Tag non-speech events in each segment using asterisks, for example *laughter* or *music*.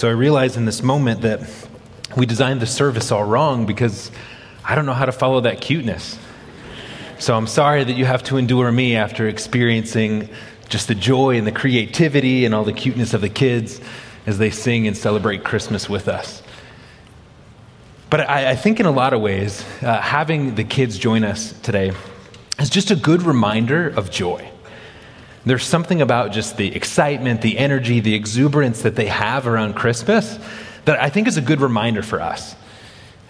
So I realize in this moment that we designed the service all wrong because I don't know how to follow that cuteness. So I'm sorry that you have to endure me after experiencing just the joy and the creativity and all the cuteness of the kids as they sing and celebrate Christmas with us. But I, I think in a lot of ways, uh, having the kids join us today is just a good reminder of joy. There's something about just the excitement, the energy, the exuberance that they have around Christmas that I think is a good reminder for us.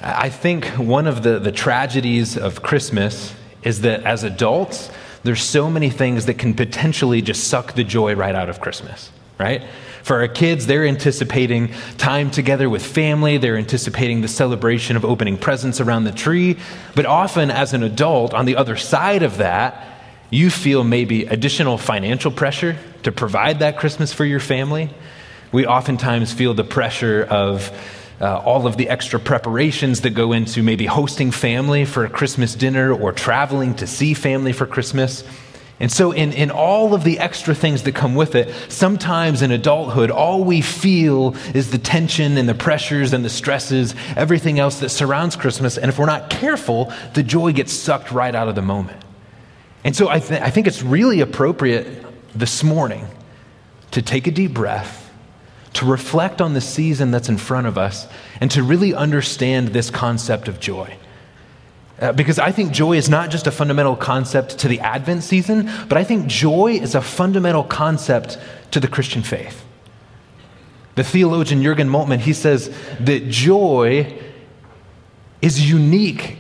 I think one of the, the tragedies of Christmas is that as adults, there's so many things that can potentially just suck the joy right out of Christmas, right? For our kids, they're anticipating time together with family. They're anticipating the celebration of opening presents around the tree. But often, as an adult, on the other side of that, you feel maybe additional financial pressure to provide that Christmas for your family. We oftentimes feel the pressure of uh, all of the extra preparations that go into maybe hosting family for a Christmas dinner or traveling to see family for Christmas. And so, in, in all of the extra things that come with it, sometimes in adulthood, all we feel is the tension and the pressures and the stresses, everything else that surrounds Christmas. And if we're not careful, the joy gets sucked right out of the moment. And so, I, th- I think it's really appropriate this morning to take a deep breath to reflect on the season that's in front of us and to really understand this concept of joy. Uh, because I think joy is not just a fundamental concept to the Advent season, but I think joy is a fundamental concept to the Christian faith. The theologian Jurgen Moltmann, he says that joy is unique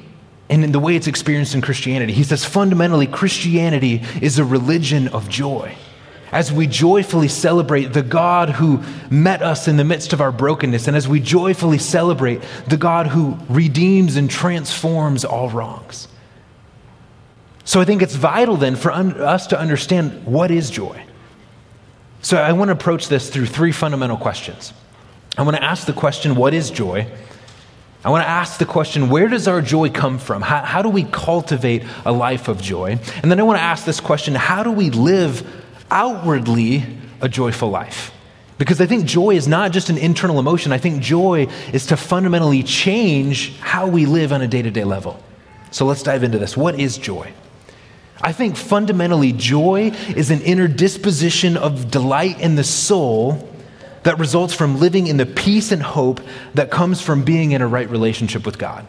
in the way it's experienced in Christianity. He says fundamentally, Christianity is a religion of joy as we joyfully celebrate the God who met us in the midst of our brokenness, and as we joyfully celebrate the God who redeems and transforms all wrongs. So I think it's vital then for un- us to understand what is joy. So I want to approach this through three fundamental questions. I want to ask the question, what is joy? I want to ask the question, where does our joy come from? How, how do we cultivate a life of joy? And then I want to ask this question, how do we live outwardly a joyful life. Because I think joy is not just an internal emotion. I think joy is to fundamentally change how we live on a day to day level. So let's dive into this. What is joy? I think fundamentally, joy is an inner disposition of delight in the soul that results from living in the peace and hope that comes from being in a right relationship with God.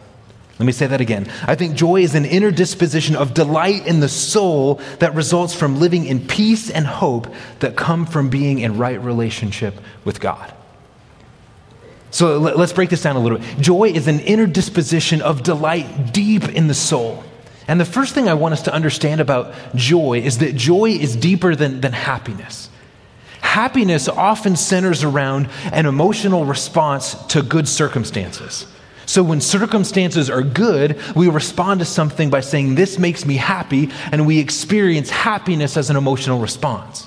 Let me say that again. I think joy is an inner disposition of delight in the soul that results from living in peace and hope that come from being in right relationship with God. So let's break this down a little bit. Joy is an inner disposition of delight deep in the soul. And the first thing I want us to understand about joy is that joy is deeper than, than happiness. Happiness often centers around an emotional response to good circumstances. So when circumstances are good, we respond to something by saying, This makes me happy, and we experience happiness as an emotional response.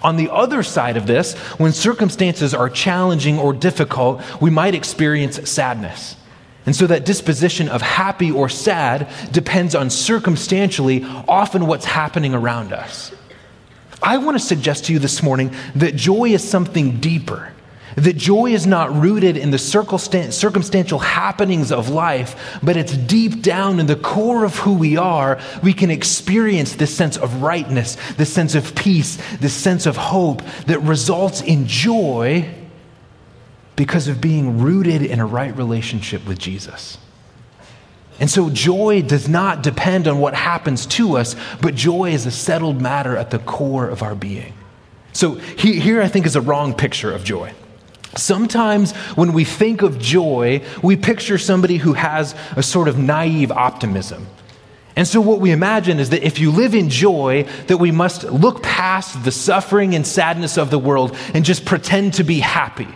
On the other side of this, when circumstances are challenging or difficult, we might experience sadness. And so that disposition of happy or sad depends on circumstantially, often what's happening around us. I want to suggest to you this morning that joy is something deeper. That joy is not rooted in the circumstantial happenings of life, but it's deep down in the core of who we are. We can experience this sense of rightness, this sense of peace, this sense of hope that results in joy because of being rooted in a right relationship with Jesus. And so joy does not depend on what happens to us, but joy is a settled matter at the core of our being. So here, I think, is a wrong picture of joy. Sometimes when we think of joy, we picture somebody who has a sort of naive optimism. And so what we imagine is that if you live in joy, that we must look past the suffering and sadness of the world and just pretend to be happy.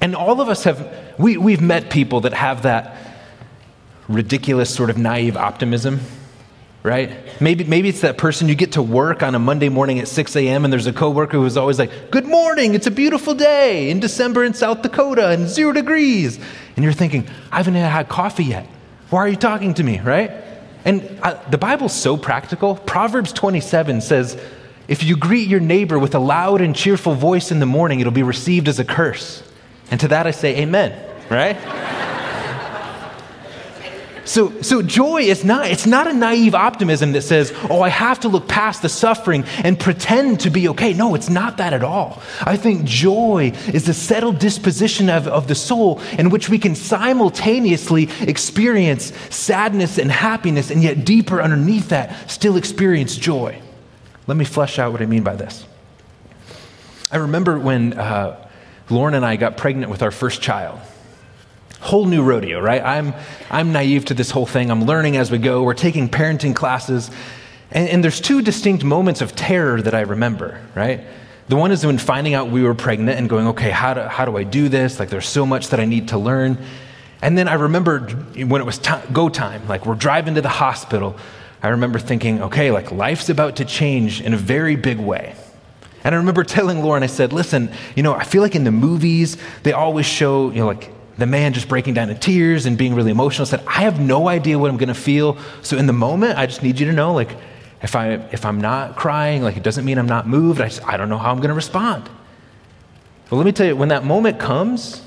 And all of us have, we, we've met people that have that ridiculous sort of naive optimism right? Maybe, maybe it's that person you get to work on a Monday morning at 6 a.m. and there's a coworker who's always like, Good morning, it's a beautiful day in December in South Dakota and zero degrees. And you're thinking, I haven't had coffee yet. Why are you talking to me, right? And I, the Bible's so practical. Proverbs 27 says, If you greet your neighbor with a loud and cheerful voice in the morning, it'll be received as a curse. And to that I say, Amen, right? So, so joy is not, it's not a naive optimism that says, oh, I have to look past the suffering and pretend to be okay. No, it's not that at all. I think joy is the settled disposition of, of the soul in which we can simultaneously experience sadness and happiness, and yet deeper underneath that, still experience joy. Let me flesh out what I mean by this. I remember when uh, Lauren and I got pregnant with our first child whole new rodeo, right? I'm, I'm naive to this whole thing. I'm learning as we go. We're taking parenting classes. And, and there's two distinct moments of terror that I remember, right? The one is when finding out we were pregnant and going, okay, how do, how do I do this? Like, there's so much that I need to learn. And then I remember when it was go time, like, we're driving to the hospital. I remember thinking, okay, like, life's about to change in a very big way. And I remember telling Lauren, I said, listen, you know, I feel like in the movies, they always show, you know, like the man just breaking down in tears and being really emotional said, I have no idea what I'm going to feel. So in the moment, I just need you to know, like, if, I, if I'm not crying, like, it doesn't mean I'm not moved. I, just, I don't know how I'm going to respond. But let me tell you, when that moment comes,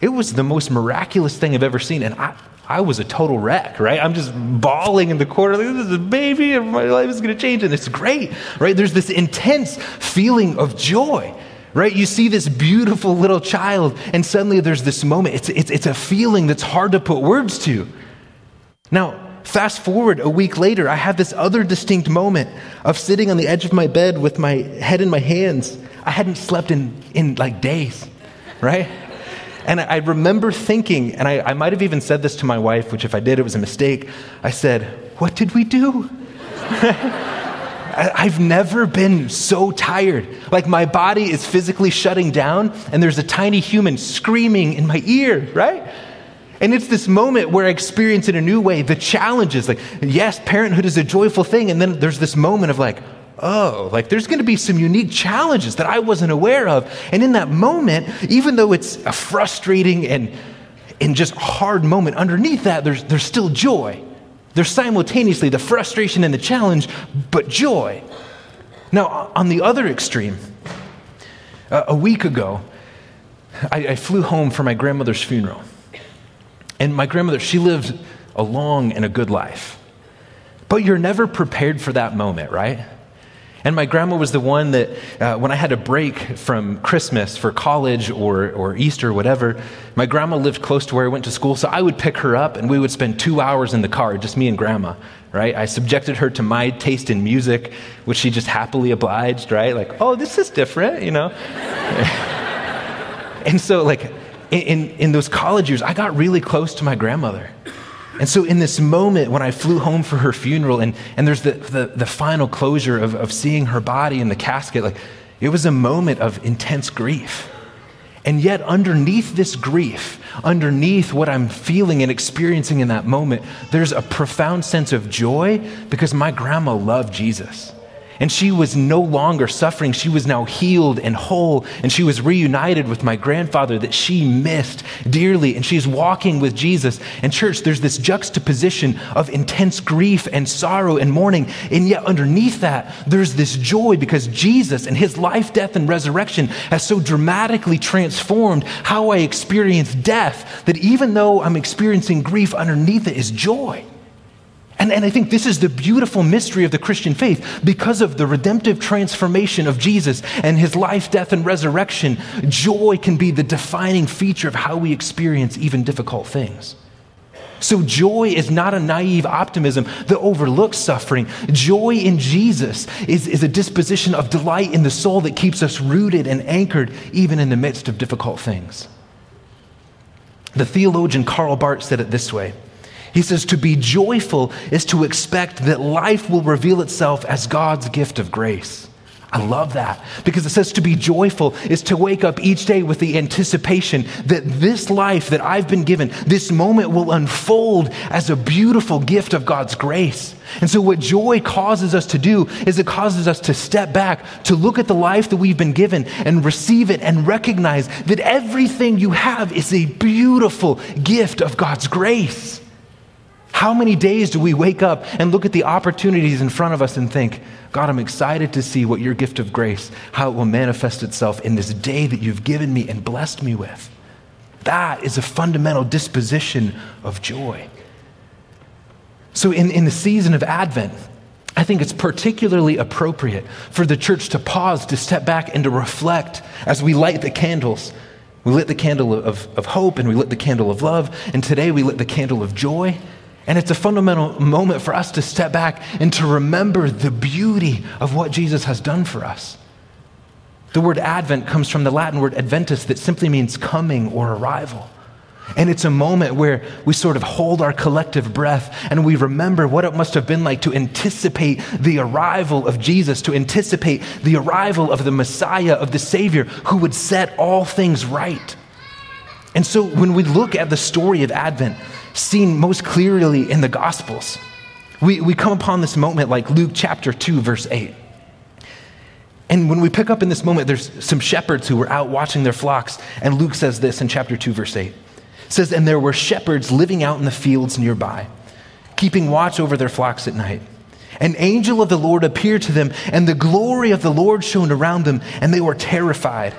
it was the most miraculous thing I've ever seen. And I, I was a total wreck, right? I'm just bawling in the corner, like, this is a baby, and my life is going to change. And it's great, right? There's this intense feeling of joy right? You see this beautiful little child, and suddenly there's this moment. It's, it's, it's a feeling that's hard to put words to. Now, fast forward a week later, I have this other distinct moment of sitting on the edge of my bed with my head in my hands. I hadn't slept in, in like days, right? And I remember thinking, and I, I might have even said this to my wife, which if I did, it was a mistake. I said, What did we do? *laughs* I've never been so tired. Like my body is physically shutting down, and there's a tiny human screaming in my ear, right? And it's this moment where I experience in a new way the challenges. Like, yes, parenthood is a joyful thing. And then there's this moment of like, oh, like there's going to be some unique challenges that I wasn't aware of. And in that moment, even though it's a frustrating and, and just hard moment, underneath that, there's, there's still joy. There's simultaneously the frustration and the challenge, but joy. Now, on the other extreme, uh, a week ago, I, I flew home for my grandmother's funeral. And my grandmother, she lived a long and a good life. But you're never prepared for that moment, right? And my grandma was the one that, uh, when I had a break from Christmas for college or, or Easter or whatever, my grandma lived close to where I went to school, so I would pick her up and we would spend two hours in the car, just me and grandma, right? I subjected her to my taste in music, which she just happily obliged, right? Like, oh, this is different, you know? *laughs* and so, like, in, in those college years, I got really close to my grandmother. And so, in this moment when I flew home for her funeral, and, and there's the, the, the final closure of, of seeing her body in the casket, like it was a moment of intense grief. And yet, underneath this grief, underneath what I'm feeling and experiencing in that moment, there's a profound sense of joy because my grandma loved Jesus. And she was no longer suffering. She was now healed and whole. And she was reunited with my grandfather that she missed dearly. And she's walking with Jesus. And, church, there's this juxtaposition of intense grief and sorrow and mourning. And yet, underneath that, there's this joy because Jesus and his life, death, and resurrection has so dramatically transformed how I experience death that even though I'm experiencing grief, underneath it is joy. And, and I think this is the beautiful mystery of the Christian faith. Because of the redemptive transformation of Jesus and his life, death, and resurrection, joy can be the defining feature of how we experience even difficult things. So, joy is not a naive optimism that overlooks suffering. Joy in Jesus is, is a disposition of delight in the soul that keeps us rooted and anchored even in the midst of difficult things. The theologian Karl Barth said it this way he says, To be joyful is to expect that life will reveal itself as God's gift of grace. I love that because it says to be joyful is to wake up each day with the anticipation that this life that I've been given, this moment will unfold as a beautiful gift of God's grace. And so, what joy causes us to do is it causes us to step back, to look at the life that we've been given and receive it and recognize that everything you have is a beautiful gift of God's grace. How many days do we wake up and look at the opportunities in front of us and think, God, I'm excited to see what your gift of grace, how it will manifest itself in this day that you've given me and blessed me with. That is a fundamental disposition of joy. So, in, in the season of Advent, I think it's particularly appropriate for the church to pause, to step back, and to reflect as we light the candles. We lit the candle of, of hope and we lit the candle of love, and today we lit the candle of joy. And it's a fundamental moment for us to step back and to remember the beauty of what Jesus has done for us. The word Advent comes from the Latin word adventus, that simply means coming or arrival. And it's a moment where we sort of hold our collective breath and we remember what it must have been like to anticipate the arrival of Jesus, to anticipate the arrival of the Messiah, of the Savior, who would set all things right. And so when we look at the story of Advent, seen most clearly in the Gospels, we, we come upon this moment like Luke chapter 2, verse 8. And when we pick up in this moment, there's some shepherds who were out watching their flocks. And Luke says this in chapter 2, verse 8. It says, And there were shepherds living out in the fields nearby, keeping watch over their flocks at night. An angel of the Lord appeared to them, and the glory of the Lord shone around them, and they were terrified.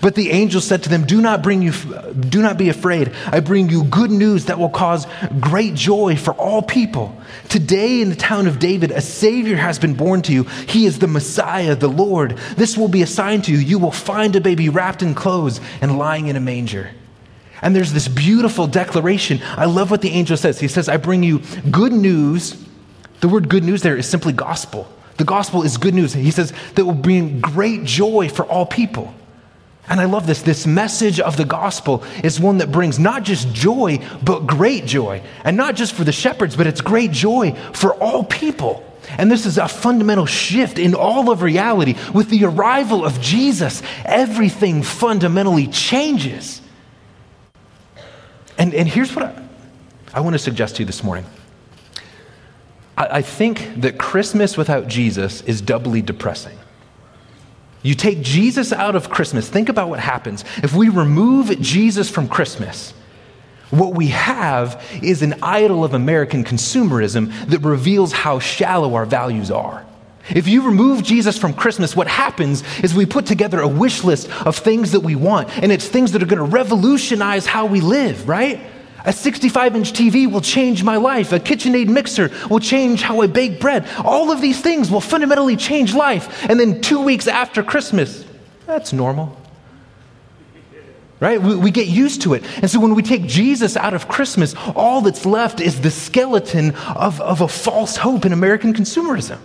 But the angel said to them, do not, bring you, do not be afraid. I bring you good news that will cause great joy for all people. Today in the town of David, a Savior has been born to you. He is the Messiah, the Lord. This will be a sign to you. You will find a baby wrapped in clothes and lying in a manger. And there's this beautiful declaration. I love what the angel says. He says, I bring you good news. The word good news there is simply gospel. The gospel is good news. He says that will bring great joy for all people. And I love this. This message of the gospel is one that brings not just joy, but great joy. And not just for the shepherds, but it's great joy for all people. And this is a fundamental shift in all of reality. With the arrival of Jesus, everything fundamentally changes. And, and here's what I, I want to suggest to you this morning I, I think that Christmas without Jesus is doubly depressing. You take Jesus out of Christmas, think about what happens. If we remove Jesus from Christmas, what we have is an idol of American consumerism that reveals how shallow our values are. If you remove Jesus from Christmas, what happens is we put together a wish list of things that we want, and it's things that are going to revolutionize how we live, right? A 65 inch TV will change my life. A KitchenAid mixer will change how I bake bread. All of these things will fundamentally change life. And then two weeks after Christmas, that's normal. Right? We, we, get used to it. And so when we take Jesus out of Christmas, all that's left is the skeleton of, of a false hope in American consumerism.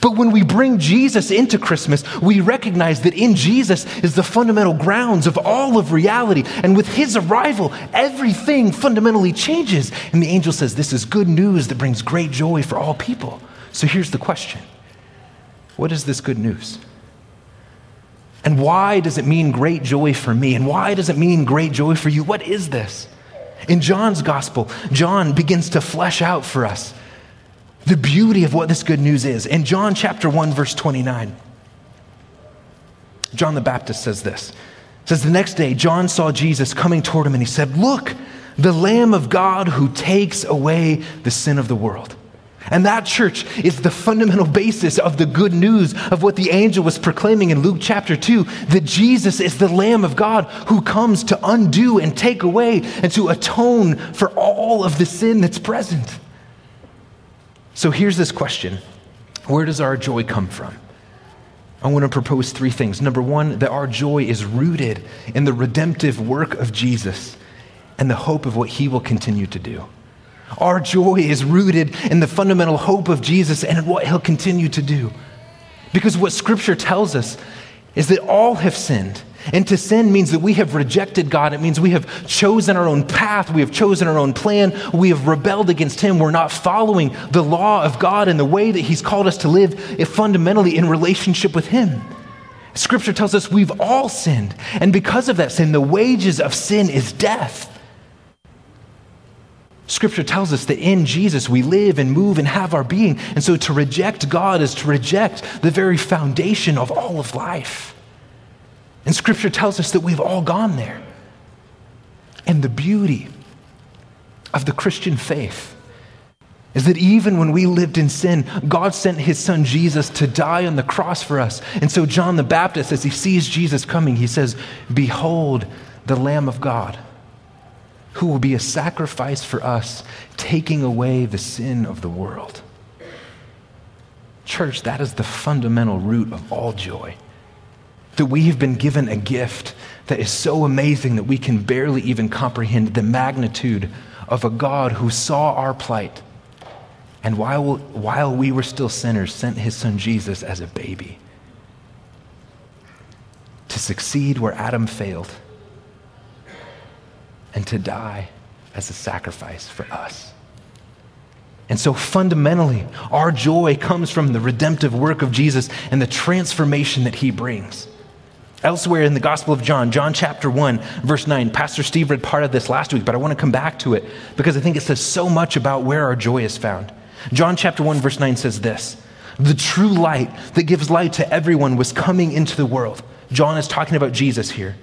But when we bring Jesus into Christmas, we recognize that in Jesus is the fundamental grounds of all of reality. And with his arrival, everything fundamentally changes. And the angel says, This is good news that brings great joy for all people. So here's the question What is this good news? And why does it mean great joy for me? And why does it mean great joy for you? What is this? In John's gospel, John begins to flesh out for us the beauty of what this good news is. In John chapter 1, verse 29, John the Baptist says this. It says, The next day, John saw Jesus coming toward him, and he said, Look, the Lamb of God who takes away the sin of the world. And that church is the fundamental basis of the good news of what the angel was proclaiming in Luke chapter 2 that Jesus is the Lamb of God who comes to undo and take away and to atone for all of the sin that's present. So here's this question Where does our joy come from? I want to propose three things. Number one, that our joy is rooted in the redemptive work of Jesus and the hope of what he will continue to do. Our joy is rooted in the fundamental hope of Jesus and what he'll continue to do. Because what scripture tells us is that all have sinned and to sin means that we have rejected God. It means we have chosen our own path. We have chosen our own plan. We have rebelled against Him. We're not following the law of God and the way that He's called us to live if fundamentally in relationship with Him. Scripture tells us we've all sinned. And because of that sin, the wages of sin is death. Scripture tells us that in Jesus we live and move and have our being. And so to reject God is to reject the very foundation of all of life. And scripture tells us that we've all gone there. And the beauty of the Christian faith is that even when we lived in sin, God sent his son Jesus to die on the cross for us. And so, John the Baptist, as he sees Jesus coming, he says, Behold the Lamb of God, who will be a sacrifice for us, taking away the sin of the world. Church, that is the fundamental root of all joy. That we have been given a gift that is so amazing that we can barely even comprehend the magnitude of a God who saw our plight and while, while we were still sinners, sent his son Jesus as a baby to succeed where Adam failed and to die as a sacrifice for us. And so fundamentally, our joy comes from the redemptive work of Jesus and the transformation that he brings. Elsewhere in the Gospel of John, John chapter 1, verse 9, Pastor Steve read part of this last week, but I want to come back to it because I think it says so much about where our joy is found. John chapter 1, verse 9 says this The true light that gives light to everyone was coming into the world. John is talking about Jesus here.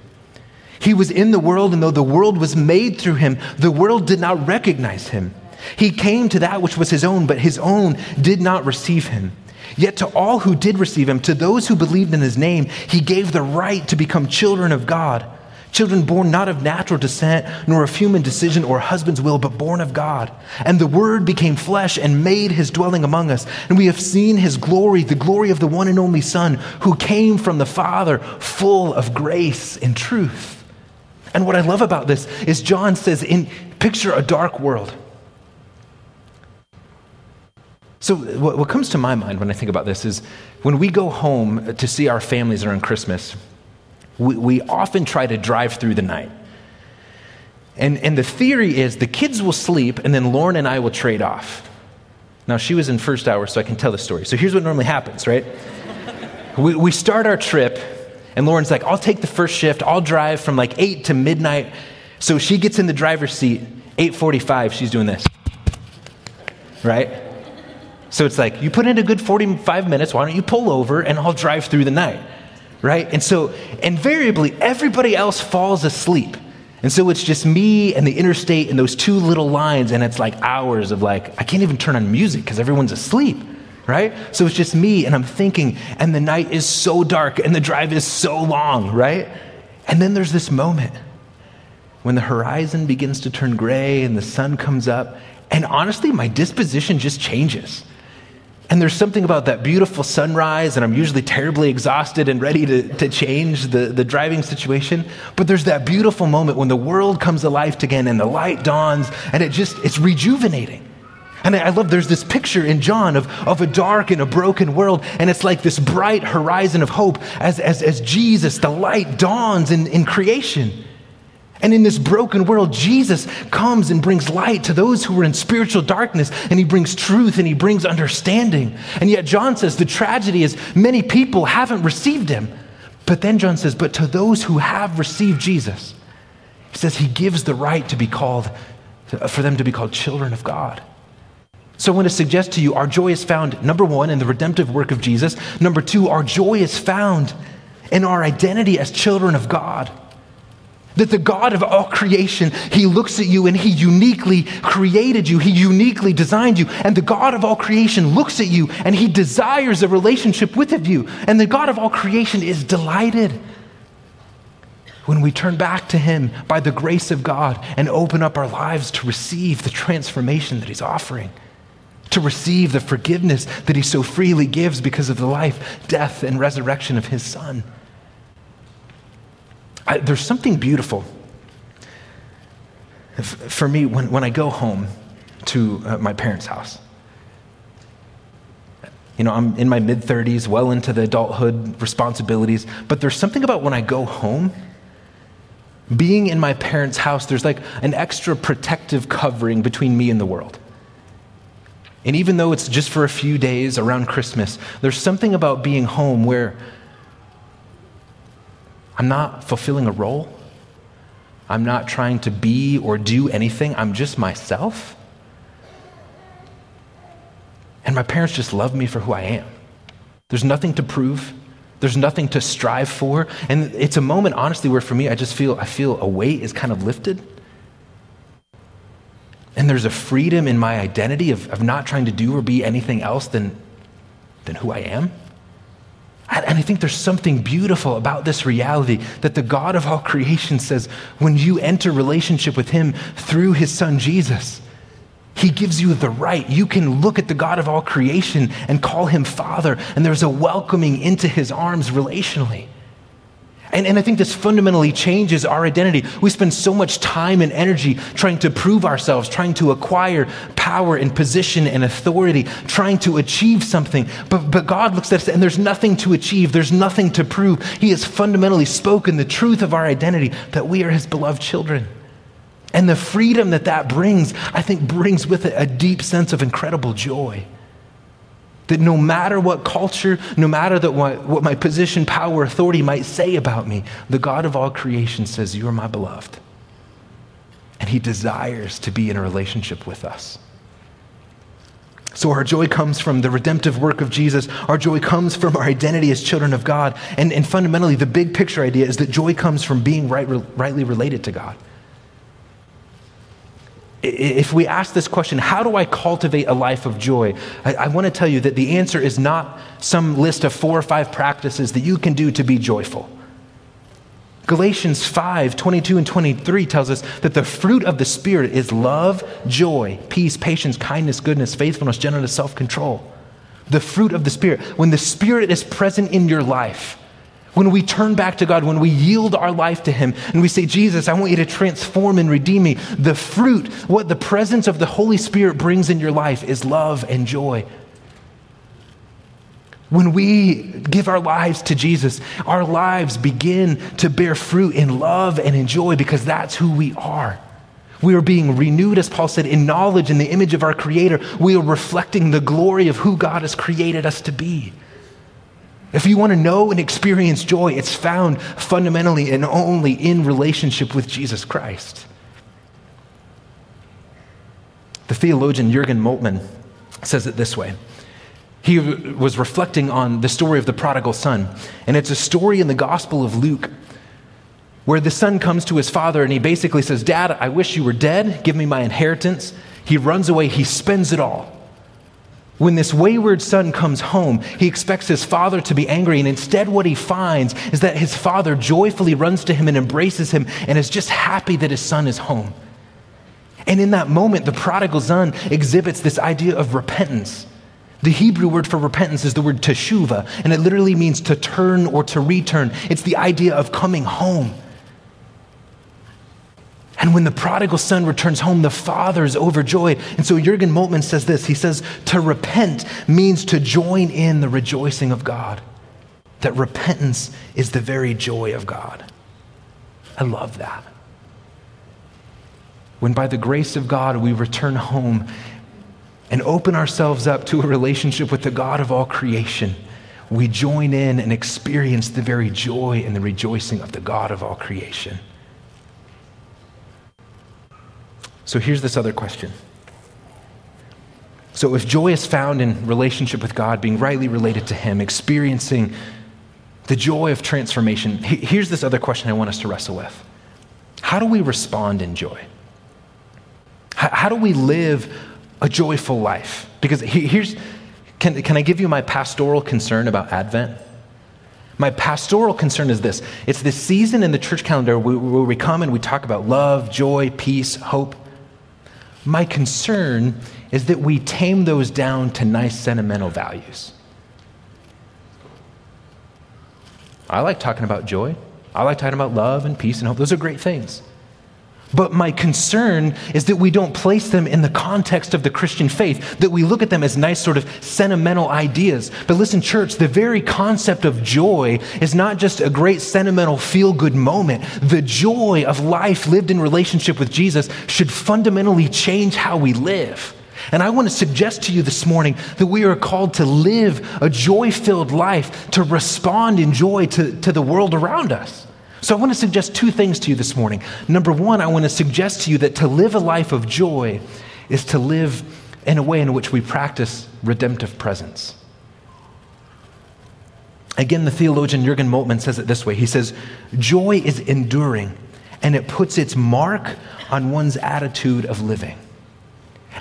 He was in the world, and though the world was made through him, the world did not recognize him. He came to that which was his own, but his own did not receive him. Yet to all who did receive him, to those who believed in his name, he gave the right to become children of God Children born not of natural descent, nor of human decision or husband's will, but born of God. And the Word became flesh and made his dwelling among us. And we have seen his glory, the glory of the one and only Son, who came from the Father, full of grace and truth. And what I love about this is John says, in picture a dark world. So, what comes to my mind when I think about this is when we go home to see our families around Christmas, we, we often try to drive through the night. And, and the theory is the kids will sleep, and then Lauren and I will trade off. Now, she was in first hour, so I can tell the story. So here's what normally happens, right? *laughs* we, we start our trip, and Lauren's like, I'll take the first shift. I'll drive from like 8 to midnight. So she gets in the driver's seat. 8.45, she's doing this. Right? So it's like, you put in a good 45 minutes. Why don't you pull over, and I'll drive through the night right? And so invariably, everybody else falls asleep. And so it's just me and the interstate and those two little lines, and it's like hours of like, I can't even turn on music because everyone's asleep, right? So it's just me, and I'm thinking, and the night is so dark, and the drive is so long, right? And then there's this moment when the horizon begins to turn gray and the sun comes up, and honestly, my disposition just changes. And there's something about that beautiful sunrise, and I'm usually terribly exhausted and ready to, to change the, the driving situation. But there's that beautiful moment when the world comes alive again and the light dawns, and it just, it's rejuvenating. And I love there's this picture in John of, of a dark and a broken world, and it's like this bright horizon of hope as, as, as Jesus, the light, dawns in, in creation. And in this broken world, Jesus comes and brings light to those who are in spiritual darkness, and he brings truth and he brings understanding. And yet, John says the tragedy is many people haven't received him. But then John says, but to those who have received Jesus, he says he gives the right to be called, for them to be called children of God. So I want to suggest to you our joy is found, number one, in the redemptive work of Jesus. Number two, our joy is found in our identity as children of God. That the God of all creation, He looks at you and He uniquely created you, He uniquely designed you. And the God of all creation looks at you and He desires a relationship with you. And the God of all creation is delighted when we turn back to Him by the grace of God and open up our lives to receive the transformation that He's offering, to receive the forgiveness that He so freely gives because of the life, death, and resurrection of His Son. I, there's something beautiful for me when, when I go home to uh, my parents' house. You know, I'm in my mid 30s, well into the adulthood responsibilities, but there's something about when I go home, being in my parents' house, there's like an extra protective covering between me and the world. And even though it's just for a few days around Christmas, there's something about being home where I'm not fulfilling a role. I'm not trying to be or do anything. I'm just myself. And my parents just love me for who I am. There's nothing to prove. There's nothing to strive for. And it's a moment, honestly, where for me, I just feel, I feel a weight is kind of lifted. And there's a freedom in my identity of, of not trying to do or be anything else than, than who I am. And I think there's something beautiful about this reality that the God of all creation says when you enter relationship with Him through His Son Jesus, He gives you the right. You can look at the God of all creation and call Him Father, and there's a welcoming into His arms relationally. And, and I think this fundamentally changes our identity. We spend so much time and energy trying to prove ourselves, trying to acquire power and position and authority, trying to achieve something. But, but God looks at us and there's nothing to achieve, there's nothing to prove. He has fundamentally spoken the truth of our identity that we are His beloved children. And the freedom that that brings, I think, brings with it a deep sense of incredible joy. That no matter what culture, no matter what, what my position, power, authority might say about me, the God of all creation says, You are my beloved. And he desires to be in a relationship with us. So our joy comes from the redemptive work of Jesus. Our joy comes from our identity as children of God. And, and fundamentally, the big picture idea is that joy comes from being right, rightly related to God if we ask this question, how do I cultivate a life of joy? I, I want to tell you that the answer is not some list of four or five practices that you can do to be joyful. Galatians 5 22 and 23 tells us that the fruit of the Spirit is love, joy, peace, patience, kindness, goodness, faithfulness, gentleness, self control. The fruit of the Spirit. When the Spirit is present in your life, when we turn back to God, when we yield our life to Him, and we say, Jesus, I want you to transform and redeem me, the fruit, what the presence of the Holy Spirit brings in your life is love and joy. When we give our lives to Jesus, our lives begin to bear fruit in love and in joy because that's who we are. We are being renewed, as Paul said, in knowledge in the image of our Creator. We are reflecting the glory of who God has created us to be. If you want to know and experience joy, it's found fundamentally and only in relationship with Jesus Christ. The theologian Jurgen Moltmann says it this way. He was reflecting on the story of the prodigal son, and it's a story in the Gospel of Luke where the son comes to his father and he basically says, Dad, I wish you were dead. Give me my inheritance. He runs away, he spends it all. When this wayward son comes home, he expects his father to be angry, and instead, what he finds is that his father joyfully runs to him and embraces him and is just happy that his son is home. And in that moment, the prodigal son exhibits this idea of repentance. The Hebrew word for repentance is the word teshuva, and it literally means to turn or to return. It's the idea of coming home. And when the prodigal son returns home, the father is overjoyed. And so Jurgen Moltmann says this he says, To repent means to join in the rejoicing of God. That repentance is the very joy of God. I love that. When by the grace of God we return home and open ourselves up to a relationship with the God of all creation, we join in and experience the very joy and the rejoicing of the God of all creation. So here's this other question. So, if joy is found in relationship with God, being rightly related to Him, experiencing the joy of transformation, here's this other question I want us to wrestle with How do we respond in joy? How, do we live a joyful life? Because here's, can, can I give you my pastoral concern about Advent? My pastoral concern is this it's this season in the church calendar where we come and we talk about love, joy, peace, hope. My concern is that we tame those down to nice sentimental values. I like talking about joy. I like talking about love and peace and hope. Those are great things. But my concern is that we don't place them in the context of the Christian faith, that we look at them as nice, sort of sentimental ideas. But listen, church, the very concept of joy is not just a great sentimental feel good moment. The joy of life lived in relationship with Jesus should fundamentally change how we live. And I want to suggest to you this morning that we are called to live a joy filled life, to respond in joy to, to the world around us. So I want to suggest two things to you this morning. Number one, I want to suggest to you that to live a life of joy is to live in a way in which we practice redemptive presence. Again, the theologian Jurgen Moltmann says it this way He says, Joy is enduring, and it puts its mark on one's attitude of living.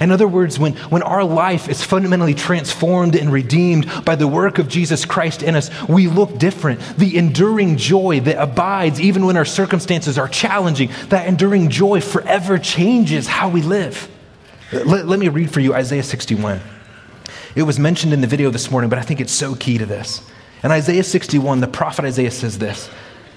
In other words, when, when our life is fundamentally transformed and redeemed by the work of Jesus Christ in us, we look different. The enduring joy that abides even when our circumstances are challenging, that enduring joy forever changes how we live. Let, let me read for you Isaiah 61. It was mentioned in the video this morning, but I think it's so key to this. In Isaiah 61, the prophet Isaiah says this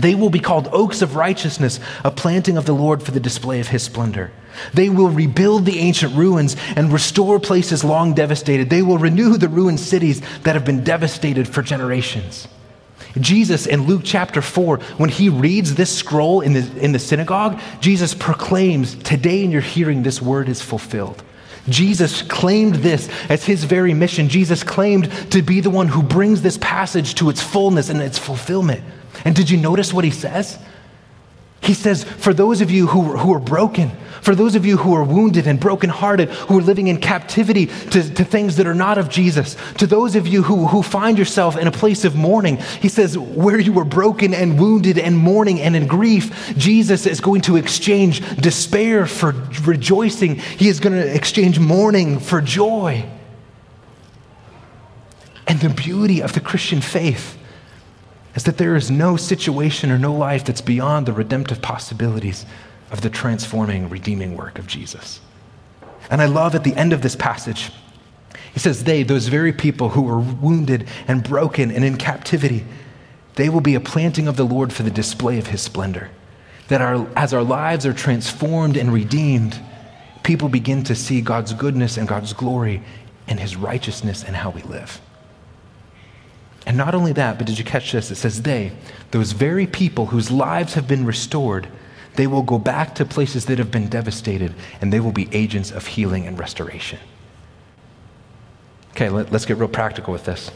they will be called oaks of righteousness, a planting of the Lord for the display of his splendor. They will rebuild the ancient ruins and restore places long devastated. They will renew the ruined cities that have been devastated for generations. Jesus in Luke chapter 4, when he reads this scroll in the, in the synagogue, Jesus proclaims, Today in your hearing, this word is fulfilled. Jesus claimed this as his very mission. Jesus claimed to be the one who brings this passage to its fullness and its fulfillment. And did you notice what he says? He says, For those of you who, who are broken, for those of you who are wounded and brokenhearted, who are living in captivity to, to things that are not of Jesus, to those of you who, who find yourself in a place of mourning, he says, Where you were broken and wounded and mourning and in grief, Jesus is going to exchange despair for rejoicing. He is going to exchange mourning for joy. And the beauty of the Christian faith is that there is no situation or no life that's beyond the redemptive possibilities of the transforming, redeeming work of Jesus. And I love at the end of this passage, he says, They, those very people who were wounded and broken and in captivity, they will be a planting of the Lord for the display of his splendor. That our, as our lives are transformed and redeemed, people begin to see God's goodness and God's glory and his righteousness and how we live. And not only that, but did you catch this? It says, they, those very people whose lives have been restored, they will go back to places that have been devastated and they will be agents of healing and restoration. Okay, let, us get real practical with this.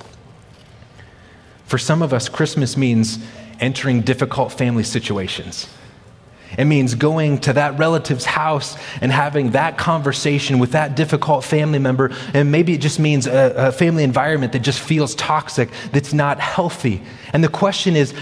For some of us, Christmas means entering difficult family situations. It means going to that relative's house and having that conversation with that difficult family member. And maybe it just means a, a, family environment that just feels toxic, that's not healthy. And the question is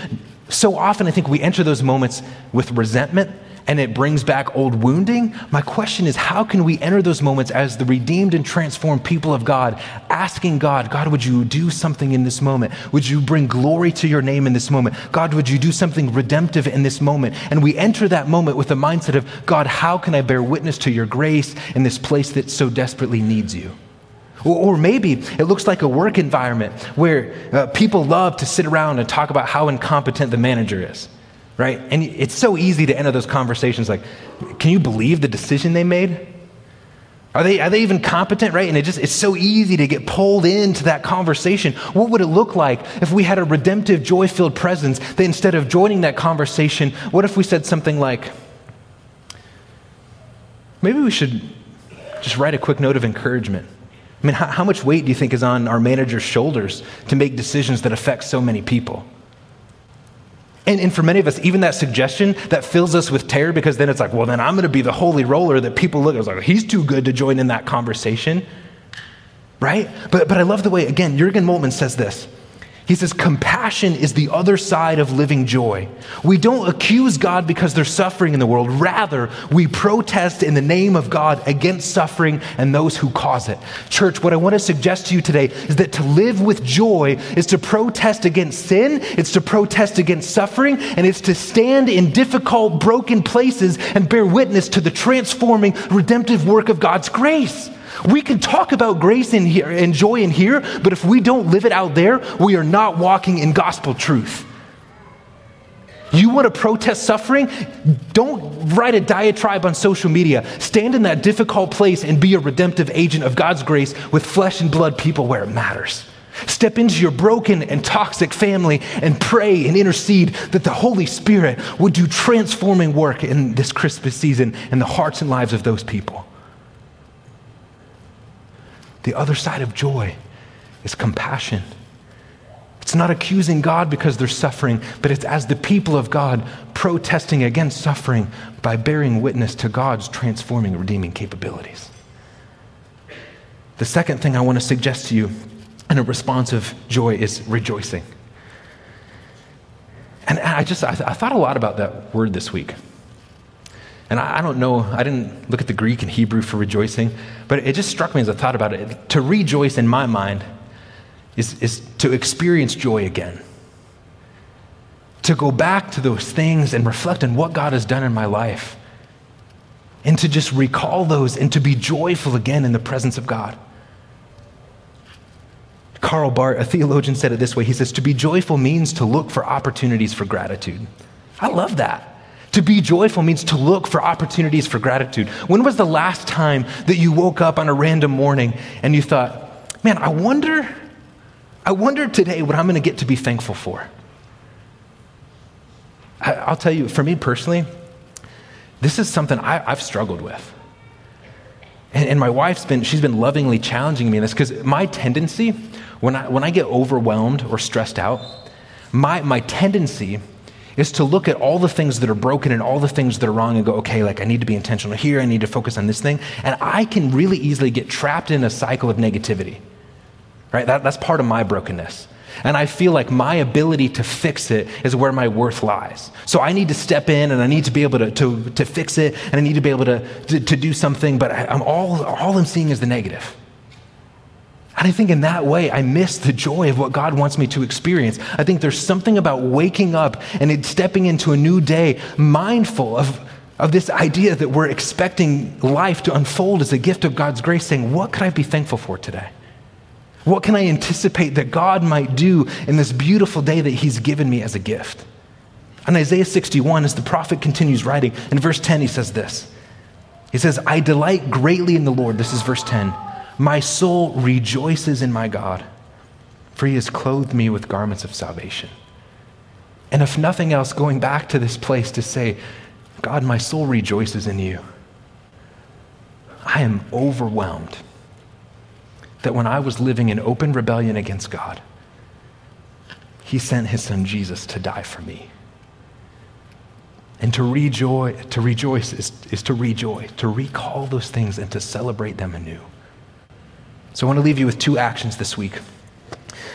so often I think we enter those moments with resentment and it brings back old wounding. My question is how can we enter those moments as the redeemed and transformed people of God, asking God, God, would you do something in this moment? Would you bring glory to your name in this moment? God, would you do something redemptive in this moment? And we enter that moment with the mindset of, God, how can I bear witness to your grace in this place that so desperately needs you? Or, maybe it looks like a work environment where uh, people love to sit around and talk about how incompetent the manager is right? And it's so easy to enter those conversations like, can you believe the decision they made? Are they, are they even competent, right? And it just, it's so easy to get pulled into that conversation. What would it look like if we had a redemptive, joy filled presence that instead of joining that conversation, what if we said something like, maybe we should just write a quick note of encouragement? I mean, how, how much weight do you think is on our manager's shoulders to make decisions that affect so many people? And, and for many of us, even that suggestion that fills us with terror because then it's like, well, then I'm going to be the holy roller that people look at. Like, he's too good to join in that conversation. Right? But, but I love the way, again, Jurgen Moltmann says this. He says, compassion is the other side of living joy. We don't accuse God because there's suffering in the world. Rather, we protest in the name of God against suffering and those who cause it. Church, what I want to suggest to you today is that to live with joy is to protest against sin, it's to protest against suffering, and it's to stand in difficult, broken places and bear witness to the transforming, redemptive work of God's grace. We can talk about grace in here and joy in here, but if we don't live it out there, we are not walking in gospel truth. You want to protest suffering? Don't write a diatribe on social media. Stand in that difficult place and be a redemptive agent of God's grace with flesh and blood people where it matters. Step into your broken and toxic family and pray and intercede that the Holy Spirit would do transforming work in this Christmas season in the hearts and lives of those people. The other side of joy is compassion. It's not accusing God because they're suffering, but it's as the people of God protesting against suffering by bearing witness to God's transforming, redeeming capabilities. The second thing I want to suggest to you in a response of joy is rejoicing. And I just, I, th- I thought a lot about that word this week. And I, I don't know, I didn't look at the Greek and Hebrew for rejoicing, but it just struck me as I thought about it. To rejoice in my mind is, is to experience joy again. To go back to those things and reflect on what God has done in my life. And to just recall those and to be joyful again in the presence of God. Karl Barth, a theologian, said it this way He says, To be joyful means to look for opportunities for gratitude. I love that. To be joyful means to look for opportunities for gratitude. When was the last time that you woke up on a random morning and you thought, man, I wonder I wonder today what I'm going to get to be thankful for. I, will tell you, for me personally, this is something I, have struggled with. And, and, my wife's been, she's been lovingly challenging me in this because my tendency, when I, when I get overwhelmed or stressed out, my, my tendency is to look at all the things that are broken and all the things that are wrong and go, okay, like I need to be intentional here, I need to focus on this thing. And I can really easily get trapped in a cycle of negativity right? That, that's part of my brokenness. And I feel like my ability to fix it is where my worth lies. So I need to step in and I need to be able to, to, to fix it and I need to be able to, to, to do something, but I, am all, all I'm seeing is the negative. And I think in that way, I miss the joy of what God wants me to experience. I think there's something about waking up and stepping into a new day mindful of, of this idea that we're expecting life to unfold as a gift of God's grace, saying, What could I be thankful for today? What can I anticipate that God might do in this beautiful day that He's given me as a gift? In Isaiah 61, as the prophet continues writing, in verse 10, he says this He says, I delight greatly in the Lord. This is verse 10. My soul rejoices in my God, for He has clothed me with garments of salvation. And if nothing else, going back to this place to say, God, my soul rejoices in you. I am overwhelmed that when I was living in open rebellion against God, He sent His Son Jesus to die for me. And to rejoice, to rejoice is, is to rejoice, to recall those things and to celebrate them anew. So I want to leave you with two actions this week.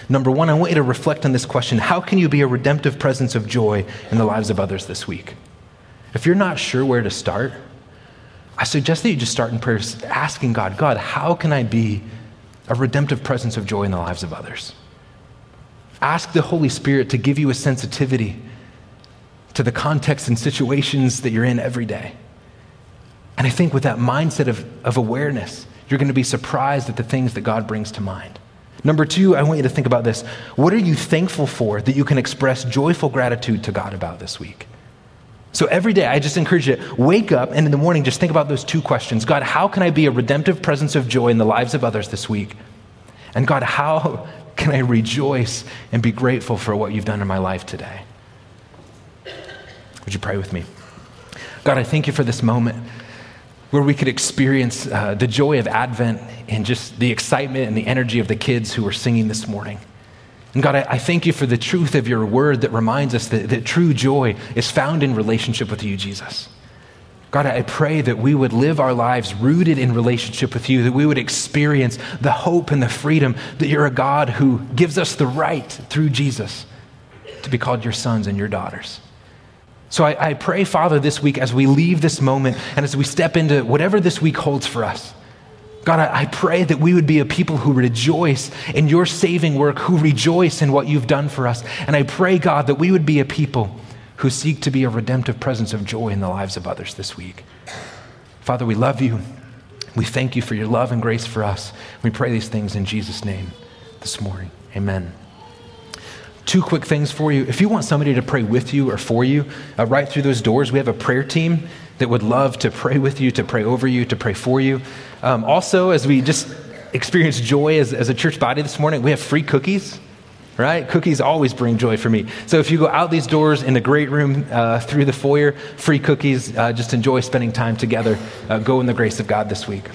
Number one, I want you to reflect on this question How can you be a redemptive presence of joy in the lives of others this week? If you're not sure where to start, I suggest that you just start in prayer asking God, God, how can I be a redemptive presence of joy in the lives of others. Ask the Holy Spirit to give you a sensitivity to the context and situations that you're in every day. And I think with that mindset of, of awareness, you're going to be surprised at the things that God brings to mind. Number two, I want you to think about this. What are you thankful for that you can express joyful gratitude to God about this week? So every day, I just encourage you to wake up and in the morning, just think about those two questions God, how can I be a redemptive presence of joy in the lives of others this week? And God, how can I rejoice and be grateful for what you've done in my life today? Would you pray with me? God, I thank you for this moment where we could experience uh, the joy of Advent and just the excitement and the energy of the kids who were singing this morning. And God, I, I, thank you for the truth of your word that reminds us that, that true joy is found in relationship with you, Jesus. God, I pray that we would live our lives rooted in relationship with you, that we would experience the hope and the freedom that you're a God who gives us the right through Jesus to be called your sons and your daughters. So I, I pray, Father, this week as we leave this moment and as we step into whatever this week holds for us, God, I, I pray that we would be a people who rejoice in your saving work, who rejoice in what you've done for us. And I pray, God, that we would be a people who seek to be a redemptive presence of joy in the lives of others this week. Father, we love you. We thank you for your love and grace for us. We pray these things in Jesus' name this morning. Amen. Two quick things for you. If you want somebody to pray with you or for you, uh, right through those doors, we have a prayer team that would love to pray with you, to pray over you, to pray for you. Um, also, as we just experienced joy as, as a church body this morning, we have free cookies right? Cookies always bring joy for me. So if you go out these doors in the great room uh, through the foyer, free cookies, uh, just enjoy spending time together. Uh, go in the grace of God this week.